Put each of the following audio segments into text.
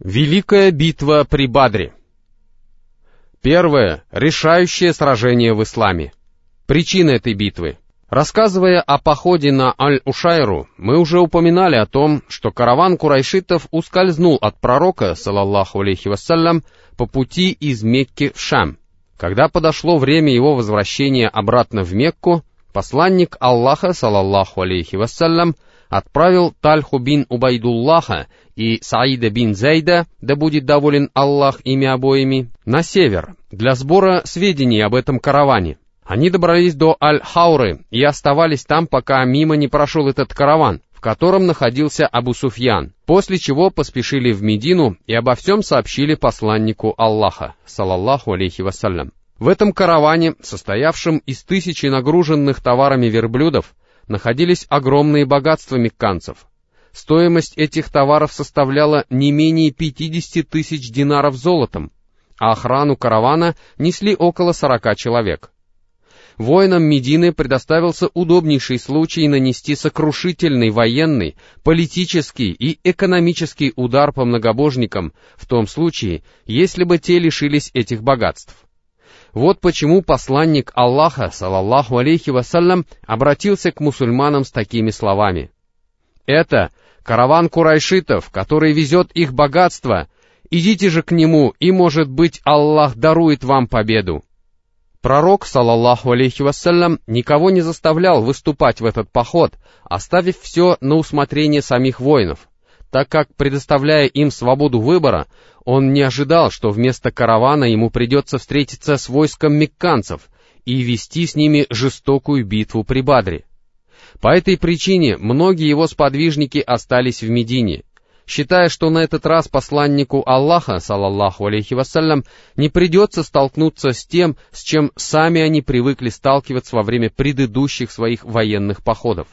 Великая битва при Бадре. Первое. Решающее сражение в исламе. Причина этой битвы. Рассказывая о походе на Аль-Ушайру, мы уже упоминали о том, что караван курайшитов ускользнул от пророка, салаллаху алейхи вассалям, по пути из Мекки в Шам. Когда подошло время его возвращения обратно в Мекку, посланник Аллаха, салаллаху алейхи вассалям, отправил Тальху бин Убайдуллаха и Саида бин Зайда, да будет доволен Аллах ими обоими, на север, для сбора сведений об этом караване. Они добрались до Аль-Хауры и оставались там, пока мимо не прошел этот караван, в котором находился Абу Суфьян, после чего поспешили в Медину и обо всем сообщили посланнику Аллаха, салаллаху алейхи вассалям. В этом караване, состоявшем из тысячи нагруженных товарами верблюдов, находились огромные богатства мекканцев. Стоимость этих товаров составляла не менее 50 тысяч динаров золотом, а охрану каравана несли около 40 человек. Воинам Медины предоставился удобнейший случай нанести сокрушительный военный, политический и экономический удар по многобожникам в том случае, если бы те лишились этих богатств. Вот почему посланник Аллаха, салаллаху алейхи вассалям, обратился к мусульманам с такими словами. «Это караван курайшитов, который везет их богатство. Идите же к нему, и, может быть, Аллах дарует вам победу». Пророк, салаллаху алейхи вассалям, никого не заставлял выступать в этот поход, оставив все на усмотрение самих воинов так как, предоставляя им свободу выбора, он не ожидал, что вместо каравана ему придется встретиться с войском мекканцев и вести с ними жестокую битву при Бадре. По этой причине многие его сподвижники остались в Медине, считая, что на этот раз посланнику Аллаха, салаллаху алейхи вассалям, не придется столкнуться с тем, с чем сами они привыкли сталкиваться во время предыдущих своих военных походов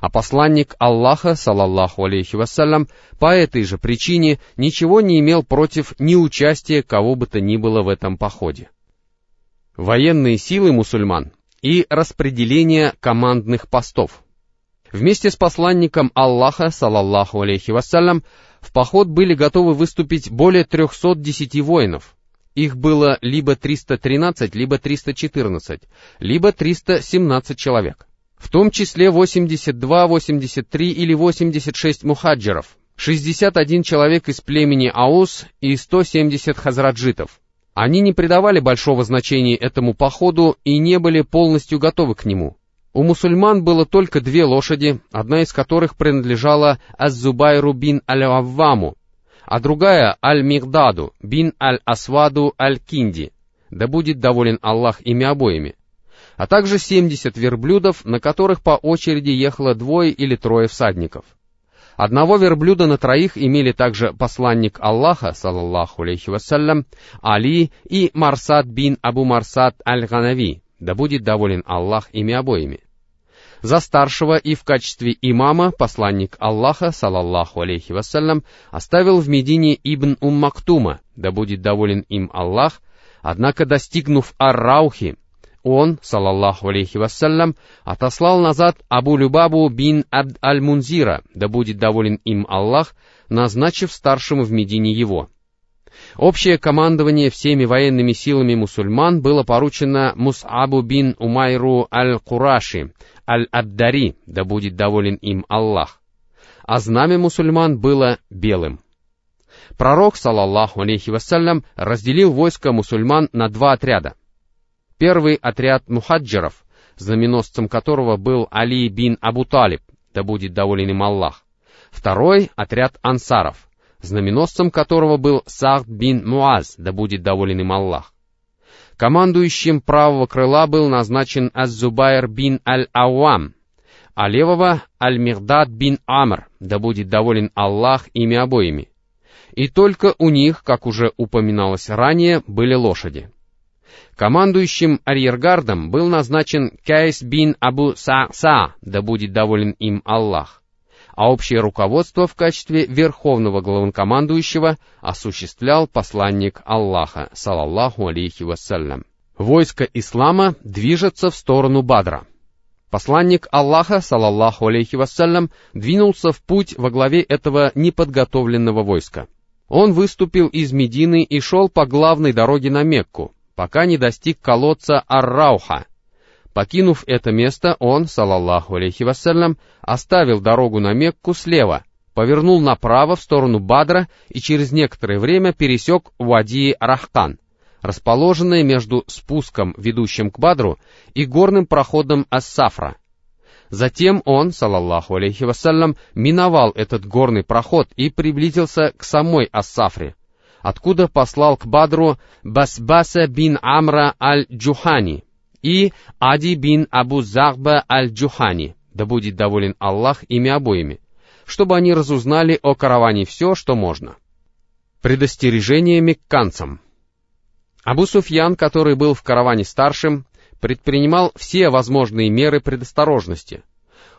а посланник Аллаха, салаллаху алейхи вассалям, по этой же причине ничего не имел против неучастия кого бы то ни было в этом походе. Военные силы мусульман и распределение командных постов. Вместе с посланником Аллаха, салаллаху алейхи вассалям, в поход были готовы выступить более 310 воинов. Их было либо 313, либо 314, либо 317 человек в том числе 82, 83 или 86 мухаджиров, 61 человек из племени Аус и 170 хазраджитов. Они не придавали большого значения этому походу и не были полностью готовы к нему. У мусульман было только две лошади, одна из которых принадлежала Аззубайру бин Аль-Авваму, а другая Аль-Мигдаду бин Аль-Асваду Аль-Кинди. Да будет доволен Аллах ими обоими а также 70 верблюдов, на которых по очереди ехало двое или трое всадников. Одного верблюда на троих имели также посланник Аллаха, саллаллаху алейхи вассалям, Али и Марсад бин Абу Марсад аль-Ганави, да будет доволен Аллах ими обоими. За старшего и в качестве имама посланник Аллаха, саллаллаху алейхи вассалям, оставил в Медине Ибн Уммактума, да будет доволен им Аллах, однако достигнув Ар-Раухи, он, салаллаху алейхи вассалям, отослал назад Абу Любабу бин Абд аль-Мунзира, да будет доволен им Аллах, назначив старшим в Медине его. Общее командование всеми военными силами мусульман было поручено Мус'абу бин Умайру аль-Кураши, аль-Аддари, да будет доволен им Аллах. А знамя мусульман было белым. Пророк, салаллаху алейхи вассалям, разделил войско мусульман на два отряда. Первый отряд мухаджиров, знаменосцем которого был Али бин Абу Талиб, да будет доволен им Аллах. Второй — отряд ансаров, знаменосцем которого был Сахд бин Муаз, да будет доволен им Аллах. Командующим правого крыла был назначен Аз-Зубайр бин Аль-Ауам, а левого — Аль-Мигдад бин Амр, да будет доволен Аллах ими обоими. И только у них, как уже упоминалось ранее, были лошади. Командующим арьергардом был назначен Кайс бин Абу Са-Са, да будет доволен им Аллах. А общее руководство в качестве верховного главнокомандующего осуществлял посланник Аллаха, салаллаху алейхи вассалям. Войско ислама движется в сторону Бадра. Посланник Аллаха, салаллаху алейхи вассалям, двинулся в путь во главе этого неподготовленного войска. Он выступил из Медины и шел по главной дороге на Мекку, пока не достиг колодца Ар-Рауха. Покинув это место, он, салаллаху алейхи вассалям, оставил дорогу на Мекку слева, повернул направо в сторону Бадра и через некоторое время пересек Вадии Рахкан, расположенное между спуском, ведущим к Бадру, и горным проходом Ас-Сафра. Затем он, салаллаху алейхи вассалям, миновал этот горный проход и приблизился к самой Ассафре, откуда послал к Бадру Басбаса бин Амра аль-Джухани и Ади бин Абу Захба аль-Джухани, да будет доволен Аллах ими обоими, чтобы они разузнали о караване все, что можно. Предостережение мекканцам. Абу Суфьян, который был в караване старшим, предпринимал все возможные меры предосторожности.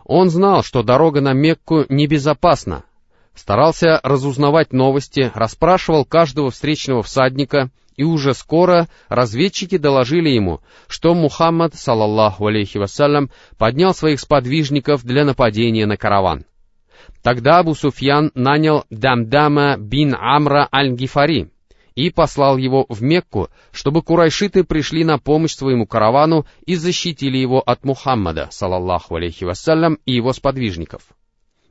Он знал, что дорога на Мекку небезопасна, старался разузнавать новости, расспрашивал каждого встречного всадника, и уже скоро разведчики доложили ему, что Мухаммад, салаллаху алейхи вассалям, поднял своих сподвижников для нападения на караван. Тогда Абу Суфьян нанял Дамдама бин Амра аль-Гифари, и послал его в Мекку, чтобы курайшиты пришли на помощь своему каравану и защитили его от Мухаммада, салаллаху алейхи вассалям, и его сподвижников.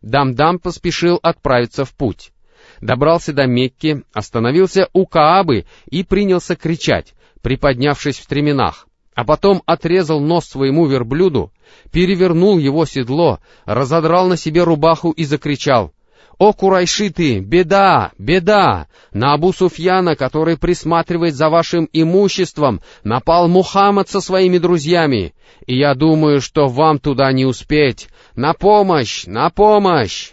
Дамдам поспешил отправиться в путь. Добрался до Мекки, остановился у Каабы и принялся кричать, приподнявшись в стременах, а потом отрезал нос своему верблюду, перевернул его седло, разодрал на себе рубаху и закричал — «О, курайшиты, беда, беда! На Абу Суфьяна, который присматривает за вашим имуществом, напал Мухаммад со своими друзьями, и я думаю, что вам туда не успеть. На помощь, на помощь!»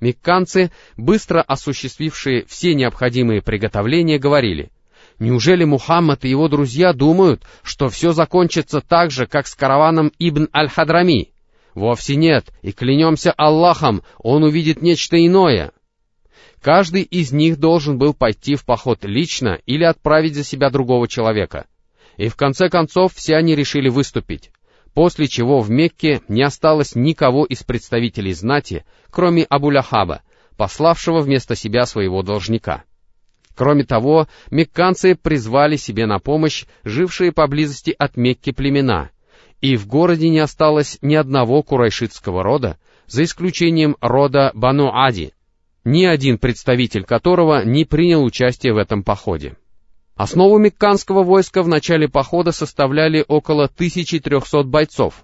Мекканцы, быстро осуществившие все необходимые приготовления, говорили, «Неужели Мухаммад и его друзья думают, что все закончится так же, как с караваном Ибн Аль-Хадрами?» Вовсе нет, и клянемся Аллахом, он увидит нечто иное. Каждый из них должен был пойти в поход лично или отправить за себя другого человека. И в конце концов все они решили выступить, после чего в Мекке не осталось никого из представителей знати, кроме Абуляхаба, пославшего вместо себя своего должника. Кроме того, мекканцы призвали себе на помощь жившие поблизости от Мекки племена — и в городе не осталось ни одного курайшитского рода, за исключением рода Бану Ади, ни один представитель которого не принял участие в этом походе. Основу мекканского войска в начале похода составляли около 1300 бойцов.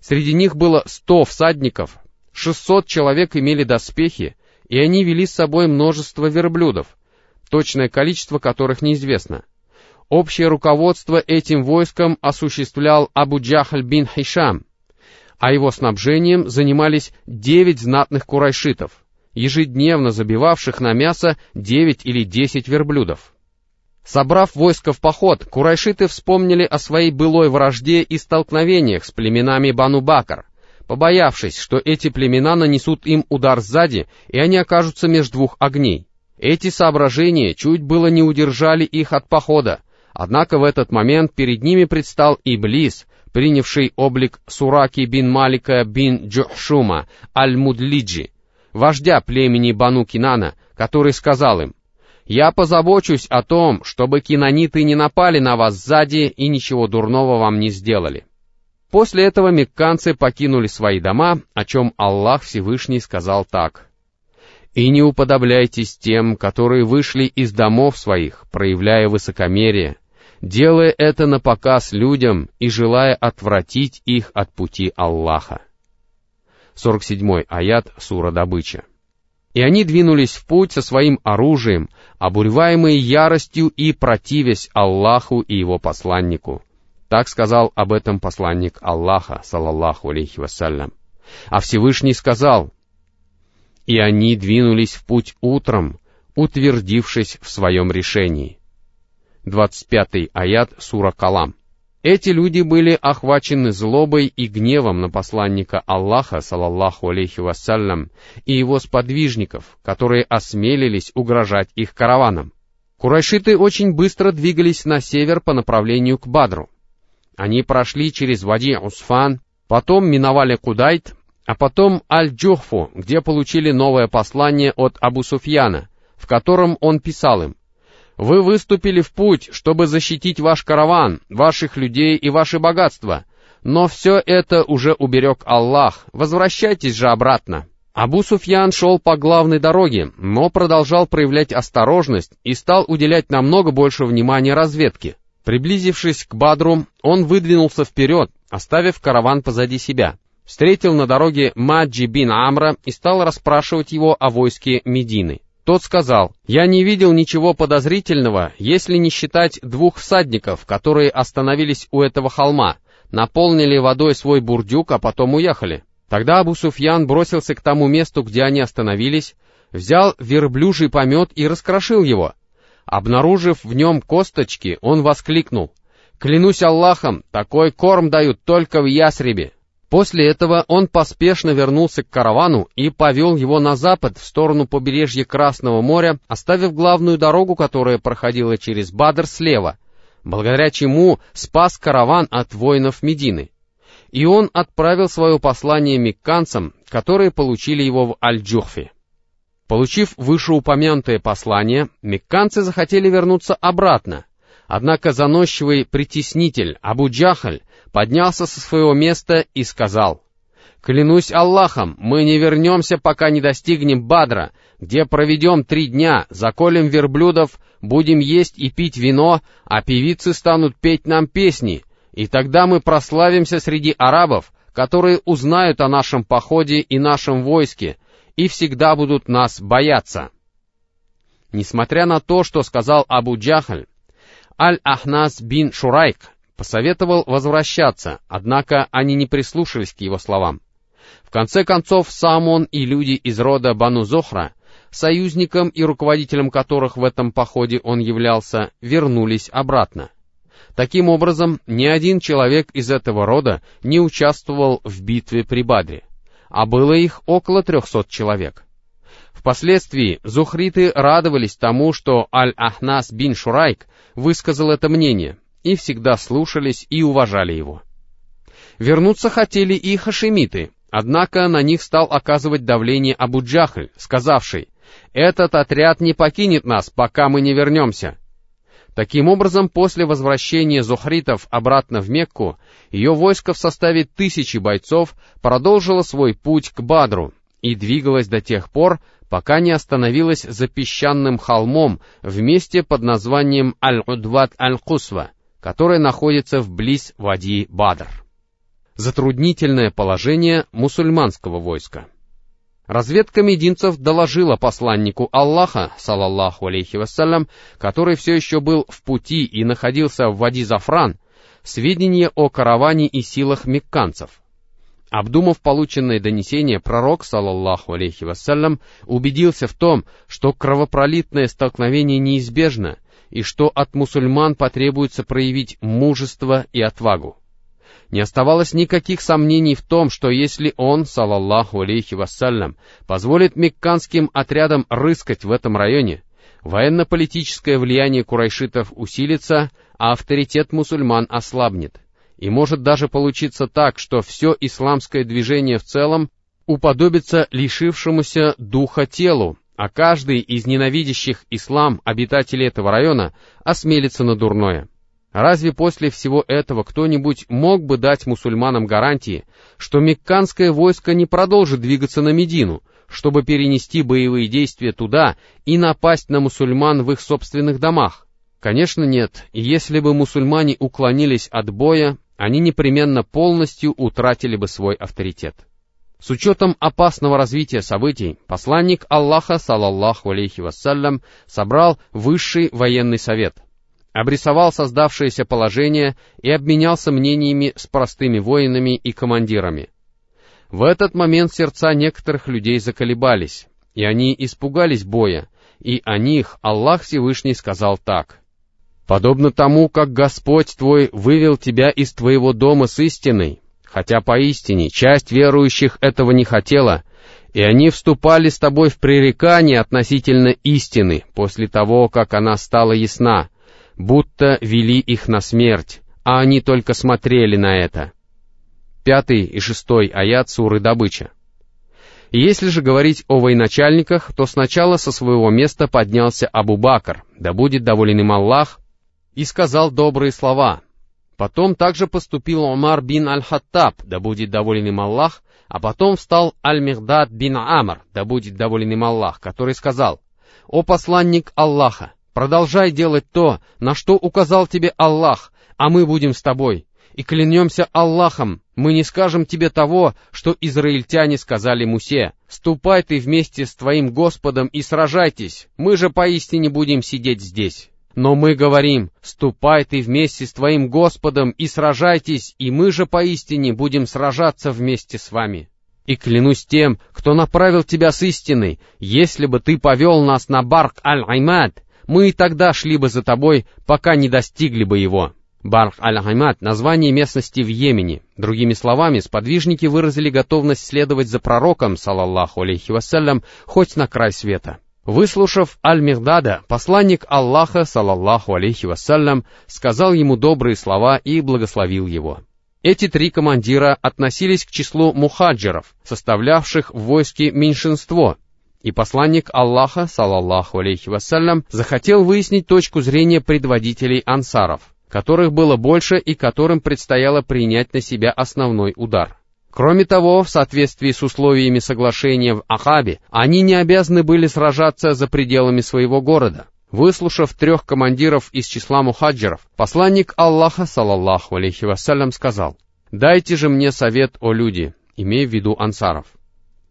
Среди них было 100 всадников, 600 человек имели доспехи, и они вели с собой множество верблюдов, точное количество которых неизвестно — Общее руководство этим войском осуществлял Абу Джахаль бин Хишам, а его снабжением занимались девять знатных курайшитов, ежедневно забивавших на мясо девять или десять верблюдов. Собрав войско в поход, курайшиты вспомнили о своей былой вражде и столкновениях с племенами Бану Бакр, побоявшись, что эти племена нанесут им удар сзади, и они окажутся между двух огней. Эти соображения чуть было не удержали их от похода, Однако в этот момент перед ними предстал Иблис, принявший облик Сураки бин Малика бин Джухшума аль-Мудлиджи, вождя племени Бану Кинана, который сказал им, «Я позабочусь о том, чтобы кинаниты не напали на вас сзади и ничего дурного вам не сделали». После этого мекканцы покинули свои дома, о чем Аллах Всевышний сказал так. «И не уподобляйтесь тем, которые вышли из домов своих, проявляя высокомерие, делая это на показ людям и желая отвратить их от пути Аллаха. 47 аят Сура Добыча. И они двинулись в путь со своим оружием, обуреваемые яростью и противясь Аллаху и его посланнику. Так сказал об этом посланник Аллаха, салаллаху алейхи вассалям. А Всевышний сказал, «И они двинулись в путь утром, утвердившись в своем решении». 25 аят сура Калам. Эти люди были охвачены злобой и гневом на посланника Аллаха, салаллаху алейхи вассалям, и его сподвижников, которые осмелились угрожать их караванам. Курайшиты очень быстро двигались на север по направлению к Бадру. Они прошли через Вади Усфан, потом миновали Кудайт, а потом Аль-Джухфу, где получили новое послание от Абу Суфьяна, в котором он писал им, «Вы выступили в путь, чтобы защитить ваш караван, ваших людей и ваши богатства, но все это уже уберег Аллах, возвращайтесь же обратно». Абу Суфьян шел по главной дороге, но продолжал проявлять осторожность и стал уделять намного больше внимания разведке. Приблизившись к Бадру, он выдвинулся вперед, оставив караван позади себя. Встретил на дороге Маджи бин Амра и стал расспрашивать его о войске Медины. Тот сказал, «Я не видел ничего подозрительного, если не считать двух всадников, которые остановились у этого холма, наполнили водой свой бурдюк, а потом уехали. Тогда Абу Суфьян бросился к тому месту, где они остановились, взял верблюжий помет и раскрошил его. Обнаружив в нем косточки, он воскликнул, «Клянусь Аллахом, такой корм дают только в Ясребе». После этого он поспешно вернулся к каравану и повел его на запад, в сторону побережья Красного моря, оставив главную дорогу, которая проходила через Бадр слева, благодаря чему спас караван от воинов Медины и он отправил свое послание мекканцам, которые получили его в Аль-Джухфе. Получив вышеупомянутое послание, мекканцы захотели вернуться обратно, однако заносчивый притеснитель Абу Джахаль поднялся со своего места и сказал, «Клянусь Аллахом, мы не вернемся, пока не достигнем Бадра, где проведем три дня, заколем верблюдов, будем есть и пить вино, а певицы станут петь нам песни, и тогда мы прославимся среди арабов, которые узнают о нашем походе и нашем войске, и всегда будут нас бояться. Несмотря на то, что сказал Абу Джахаль, Аль-Ахнас бин Шурайк посоветовал возвращаться, однако они не прислушались к его словам. В конце концов, сам он и люди из рода Бану Зохра, союзником и руководителем которых в этом походе он являлся, вернулись обратно. Таким образом, ни один человек из этого рода не участвовал в битве при Бадре, а было их около трехсот человек. Впоследствии зухриты радовались тому, что Аль-Ахнас бин Шурайк высказал это мнение, и всегда слушались и уважали его. Вернуться хотели и хашемиты, однако на них стал оказывать давление Абу Джахль, сказавший, «Этот отряд не покинет нас, пока мы не вернемся», Таким образом, после возвращения зухритов обратно в Мекку, ее войско в составе тысячи бойцов продолжило свой путь к Бадру и двигалось до тех пор, пока не остановилось за песчаным холмом в месте под названием Аль-Удват Аль-Кусва, которое находится вблизи Вади Бадр. Затруднительное положение мусульманского войска — Разведка мединцев доложила посланнику Аллаха, салаллаху алейхи вассалям, который все еще был в пути и находился в Вади Зафран, сведения о караване и силах мекканцев. Обдумав полученное донесение, пророк, салаллаху алейхи вассалям, убедился в том, что кровопролитное столкновение неизбежно, и что от мусульман потребуется проявить мужество и отвагу. Не оставалось никаких сомнений в том, что если он, салаллаху алейхи вассалям, позволит мекканским отрядам рыскать в этом районе, военно-политическое влияние курайшитов усилится, а авторитет мусульман ослабнет. И может даже получиться так, что все исламское движение в целом уподобится лишившемуся духа телу, а каждый из ненавидящих ислам обитателей этого района осмелится на дурное. Разве после всего этого кто-нибудь мог бы дать мусульманам гарантии, что мекканское войско не продолжит двигаться на Медину, чтобы перенести боевые действия туда и напасть на мусульман в их собственных домах? Конечно, нет, и если бы мусульмане уклонились от боя, они непременно полностью утратили бы свой авторитет. С учетом опасного развития событий, посланник Аллаха, салаллаху алейхи вассалям, собрал высший военный совет, обрисовал создавшееся положение и обменялся мнениями с простыми воинами и командирами. В этот момент сердца некоторых людей заколебались, и они испугались боя, и о них Аллах Всевышний сказал так. «Подобно тому, как Господь твой вывел тебя из твоего дома с истиной, хотя поистине часть верующих этого не хотела, и они вступали с тобой в пререкание относительно истины после того, как она стала ясна, будто вели их на смерть, а они только смотрели на это. Пятый и шестой аят суры добыча. Если же говорить о военачальниках, то сначала со своего места поднялся Абу Бакр, да будет доволен им Аллах, и сказал добрые слова. Потом также поступил Умар бин Аль-Хаттаб, да будет доволен им Аллах, а потом встал Аль-Михдад бин Амр, да будет доволен им Аллах, который сказал, «О посланник Аллаха, продолжай делать то, на что указал тебе Аллах, а мы будем с тобой. И клянемся Аллахом, мы не скажем тебе того, что израильтяне сказали Мусе. Ступай ты вместе с твоим Господом и сражайтесь, мы же поистине будем сидеть здесь. Но мы говорим, ступай ты вместе с твоим Господом и сражайтесь, и мы же поистине будем сражаться вместе с вами. И клянусь тем, кто направил тебя с истиной, если бы ты повел нас на Барк Аль-Аймад, мы и тогда шли бы за тобой, пока не достигли бы его. Барх аль-Хаймат — название местности в Йемене. Другими словами, сподвижники выразили готовность следовать за пророком, салаллаху алейхи вассалям, хоть на край света. Выслушав Аль-Мигдада, посланник Аллаха, салаллаху алейхи вассалям, сказал ему добрые слова и благословил его. Эти три командира относились к числу мухаджиров, составлявших в войске меньшинство, и посланник Аллаха, салаллаху алейхи вассалям, захотел выяснить точку зрения предводителей ансаров — которых было больше и которым предстояло принять на себя основной удар. Кроме того, в соответствии с условиями соглашения в Ахабе, они не обязаны были сражаться за пределами своего города. Выслушав трех командиров из числа мухаджиров, посланник Аллаха, салаллаху алейхи вассалям, сказал, «Дайте же мне совет о люди», имея в виду ансаров.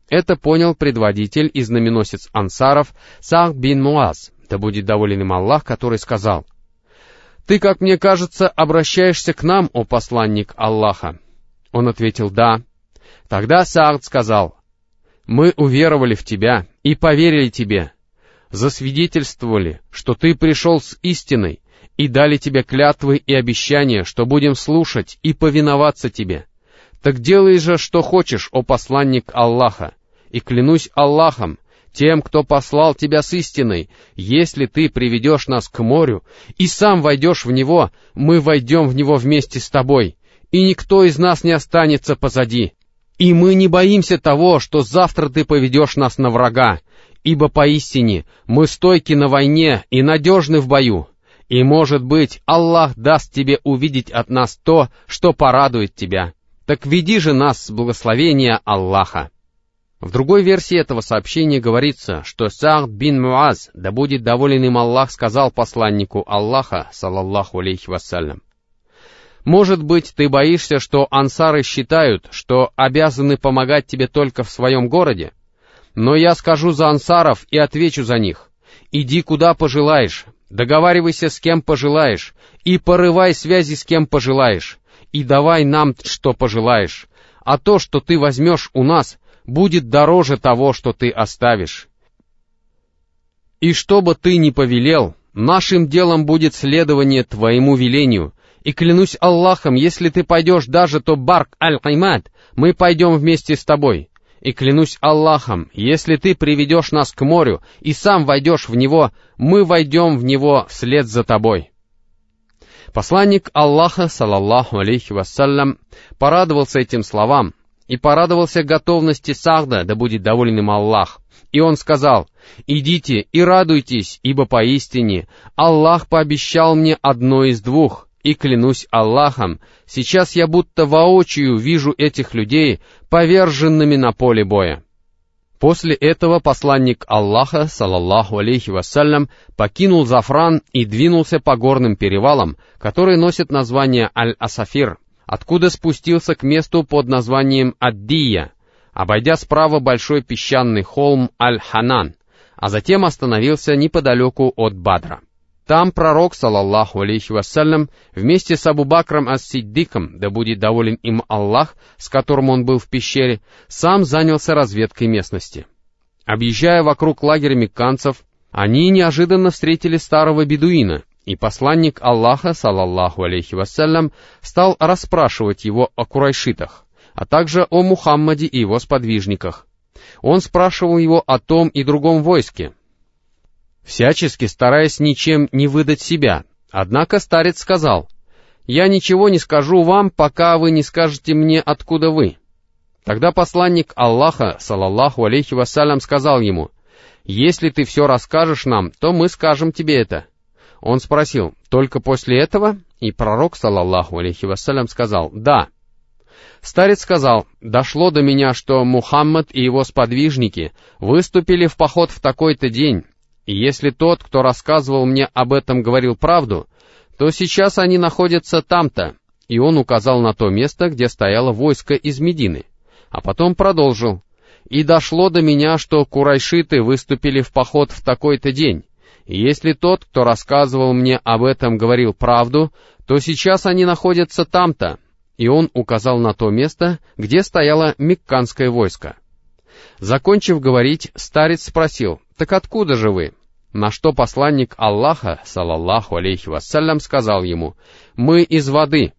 Это понял предводитель и знаменосец ансаров Сах бин Муаз, да будет доволен им Аллах, который сказал, «Ты, как мне кажется, обращаешься к нам, о посланник Аллаха?» Он ответил «Да». Тогда Саад сказал, «Мы уверовали в тебя и поверили тебе, засвидетельствовали, что ты пришел с истиной, и дали тебе клятвы и обещания, что будем слушать и повиноваться тебе. Так делай же, что хочешь, о посланник Аллаха, и клянусь Аллахом, тем, кто послал тебя с истиной. Если ты приведешь нас к морю и сам войдешь в него, мы войдем в него вместе с тобой, и никто из нас не останется позади. И мы не боимся того, что завтра ты поведешь нас на врага, ибо поистине мы стойки на войне и надежны в бою. И, может быть, Аллах даст тебе увидеть от нас то, что порадует тебя. Так веди же нас с благословения Аллаха. В другой версии этого сообщения говорится, что Саад бин Муаз, да будет доволен им Аллах, сказал посланнику Аллаха, салаллаху алейхи вассалям, «Может быть, ты боишься, что ансары считают, что обязаны помогать тебе только в своем городе? Но я скажу за ансаров и отвечу за них. Иди куда пожелаешь, договаривайся с кем пожелаешь, и порывай связи с кем пожелаешь, и давай нам, что пожелаешь. А то, что ты возьмешь у нас, будет дороже того, что ты оставишь. И что бы ты ни повелел, нашим делом будет следование твоему велению, и клянусь Аллахом, если ты пойдешь даже то Барк Аль-Каймат, мы пойдем вместе с тобой. И клянусь Аллахом, если ты приведешь нас к морю и сам войдешь в него, мы войдем в него вслед за тобой. Посланник Аллаха, салаллаху алейхи вассалям, порадовался этим словам, и порадовался готовности Сахда, да будет доволен им Аллах. И он сказал, «Идите и радуйтесь, ибо поистине Аллах пообещал мне одно из двух, и клянусь Аллахом, сейчас я будто воочию вижу этих людей, поверженными на поле боя». После этого посланник Аллаха, салаллаху алейхи вассалям, покинул Зафран и двинулся по горным перевалам, которые носят название Аль-Асафир, откуда спустился к месту под названием Аддия, обойдя справа большой песчаный холм Аль-Ханан, а затем остановился неподалеку от Бадра. Там пророк, салаллаху алейхи вассалям, вместе с Абу Бакром ас-Сиддиком, да будет доволен им Аллах, с которым он был в пещере, сам занялся разведкой местности. Объезжая вокруг лагеря мекканцев, они неожиданно встретили старого бедуина, и посланник Аллаха, салаллаху алейхи вассалям, стал расспрашивать его о курайшитах, а также о Мухаммаде и его сподвижниках. Он спрашивал его о том и другом войске, всячески стараясь ничем не выдать себя. Однако старец сказал, «Я ничего не скажу вам, пока вы не скажете мне, откуда вы». Тогда посланник Аллаха, салаллаху алейхи вассалям, сказал ему, «Если ты все расскажешь нам, то мы скажем тебе это». Он спросил, «Только после этого?» И пророк, салаллаху алейхи вассалям, сказал, «Да». Старец сказал, «Дошло до меня, что Мухаммад и его сподвижники выступили в поход в такой-то день, и если тот, кто рассказывал мне об этом, говорил правду, то сейчас они находятся там-то». И он указал на то место, где стояло войско из Медины, а потом продолжил, «И дошло до меня, что курайшиты выступили в поход в такой-то день, и если тот, кто рассказывал мне об этом, говорил правду, то сейчас они находятся там-то, и он указал на то место, где стояло мекканское войско. Закончив говорить, старец спросил, «Так откуда же вы?» На что посланник Аллаха, салаллаху алейхи вассалям, сказал ему, «Мы из воды».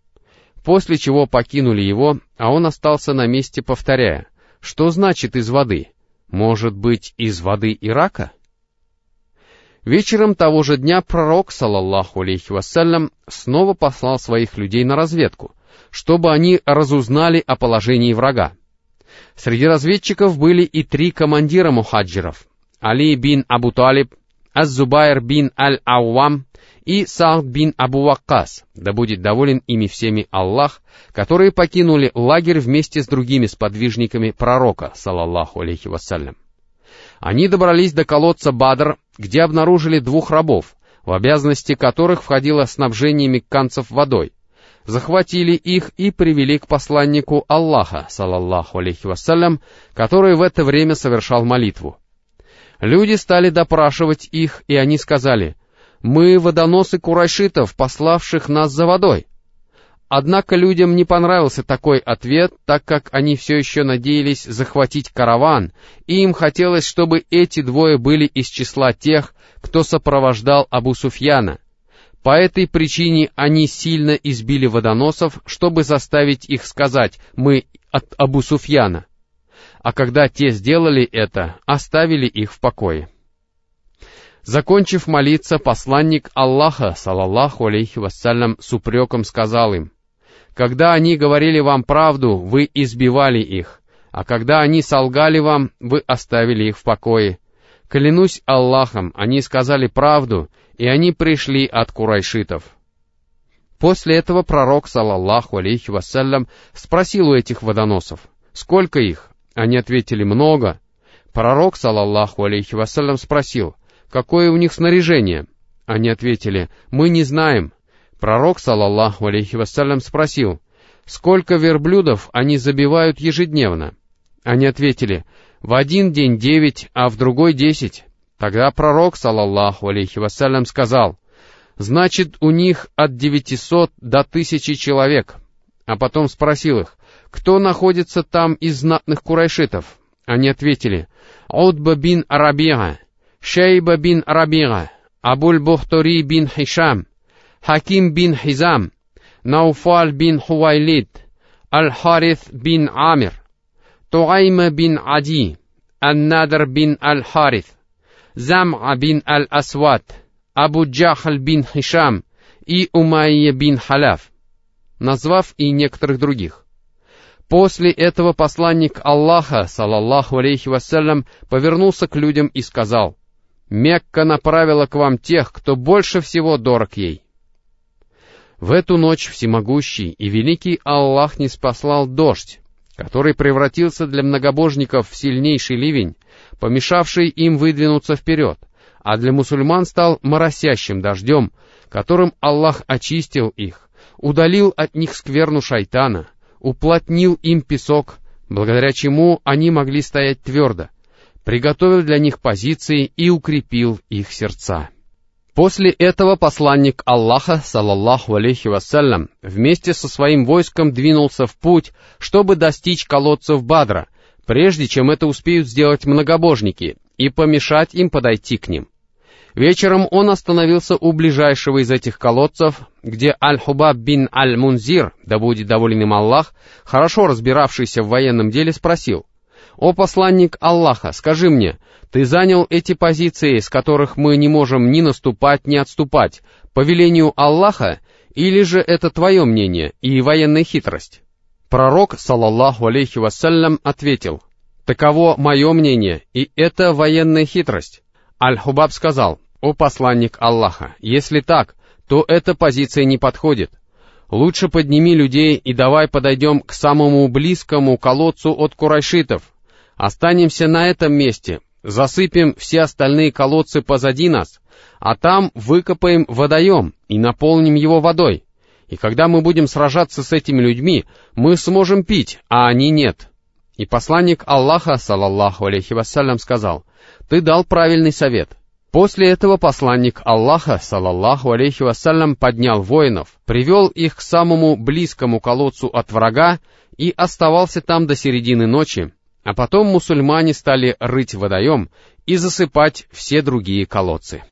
После чего покинули его, а он остался на месте, повторяя, «Что значит из воды? Может быть, из воды Ирака?» Вечером того же дня пророк, салаллаху алейхи вассалям, снова послал своих людей на разведку — чтобы они разузнали о положении врага. Среди разведчиков были и три командира мухаджиров — Али бин Абу Талиб, Аз-Зубайр бин Аль-Ауам и Саад бин Абу Ваккас, да будет доволен ими всеми Аллах, которые покинули лагерь вместе с другими сподвижниками пророка, салаллаху алейхи вассалям. Они добрались до колодца Бадр, где обнаружили двух рабов, в обязанности которых входило снабжение мекканцев водой — захватили их и привели к посланнику Аллаха, салаллаху алейхи вассалям, который в это время совершал молитву. Люди стали допрашивать их, и они сказали, «Мы водоносы курайшитов, пославших нас за водой». Однако людям не понравился такой ответ, так как они все еще надеялись захватить караван, и им хотелось, чтобы эти двое были из числа тех, кто сопровождал Абу Суфьяна, по этой причине они сильно избили водоносов, чтобы заставить их сказать «мы от Абу Суфьяна». А когда те сделали это, оставили их в покое. Закончив молиться, посланник Аллаха, салаллаху алейхи вассалям, с упреком сказал им, «Когда они говорили вам правду, вы избивали их, а когда они солгали вам, вы оставили их в покое. Клянусь Аллахом, они сказали правду, и они пришли от курайшитов. После этого пророк, салаллаху алейхи вассалям, спросил у этих водоносов, сколько их? Они ответили, много. Пророк, салаллаху алейхи вассалям, спросил, какое у них снаряжение? Они ответили, мы не знаем. Пророк, салаллаху алейхи вассалям, спросил, сколько верблюдов они забивают ежедневно? Они ответили, в один день девять, а в другой десять. Тогда пророк, салаллаху алейхи вассалям, сказал, «Значит, у них от девятисот до тысячи человек». А потом спросил их, «Кто находится там из знатных курайшитов?» Они ответили, «Удба бин Арабига, Шейба бин Арабига, Абуль Бухтури бин Хишам, Хаким бин Хизам, Науфаль бин Хувайлид, Аль-Харith бин Амир, Туайма бин Ади, Ан-Надр бин Аль-Харith, Зам'a бин Аль-Асват, Абу Джахаль бин Хишам и Умайя бин Халяф, назвав и некоторых других. После этого посланник Аллаха, салаллаху алейхи вассалям, повернулся к людям и сказал, «Мекка направила к вам тех, кто больше всего дорог ей». В эту ночь всемогущий и великий Аллах не спаслал дождь, который превратился для многобожников в сильнейший ливень, помешавший им выдвинуться вперед, а для мусульман стал моросящим дождем, которым Аллах очистил их, удалил от них скверну шайтана, уплотнил им песок, благодаря чему они могли стоять твердо, приготовил для них позиции и укрепил их сердца. После этого посланник Аллаха, салаллаху алейхи вассалям, вместе со своим войском двинулся в путь, чтобы достичь колодцев Бадра, прежде чем это успеют сделать многобожники, и помешать им подойти к ним. Вечером он остановился у ближайшего из этих колодцев, где Аль-Хубаб бин Аль-Мунзир, да будет доволен им Аллах, хорошо разбиравшийся в военном деле, спросил, «О посланник Аллаха, скажи мне, ты занял эти позиции, с которых мы не можем ни наступать, ни отступать, по велению Аллаха, или же это твое мнение и военная хитрость?» Пророк, салаллаху алейхи вассалям, ответил, «Таково мое мнение, и это военная хитрость». Аль-Хубаб сказал, «О посланник Аллаха, если так, то эта позиция не подходит. Лучше подними людей и давай подойдем к самому близкому колодцу от курайшитов. Останемся на этом месте, засыпем все остальные колодцы позади нас, а там выкопаем водоем и наполним его водой. И когда мы будем сражаться с этими людьми, мы сможем пить, а они нет. И посланник Аллаха, салаллаху алейхи вассалям, сказал, «Ты дал правильный совет». После этого посланник Аллаха, салаллаху алейхи вассалям, поднял воинов, привел их к самому близкому колодцу от врага и оставался там до середины ночи, а потом мусульмане стали рыть водоем и засыпать все другие колодцы.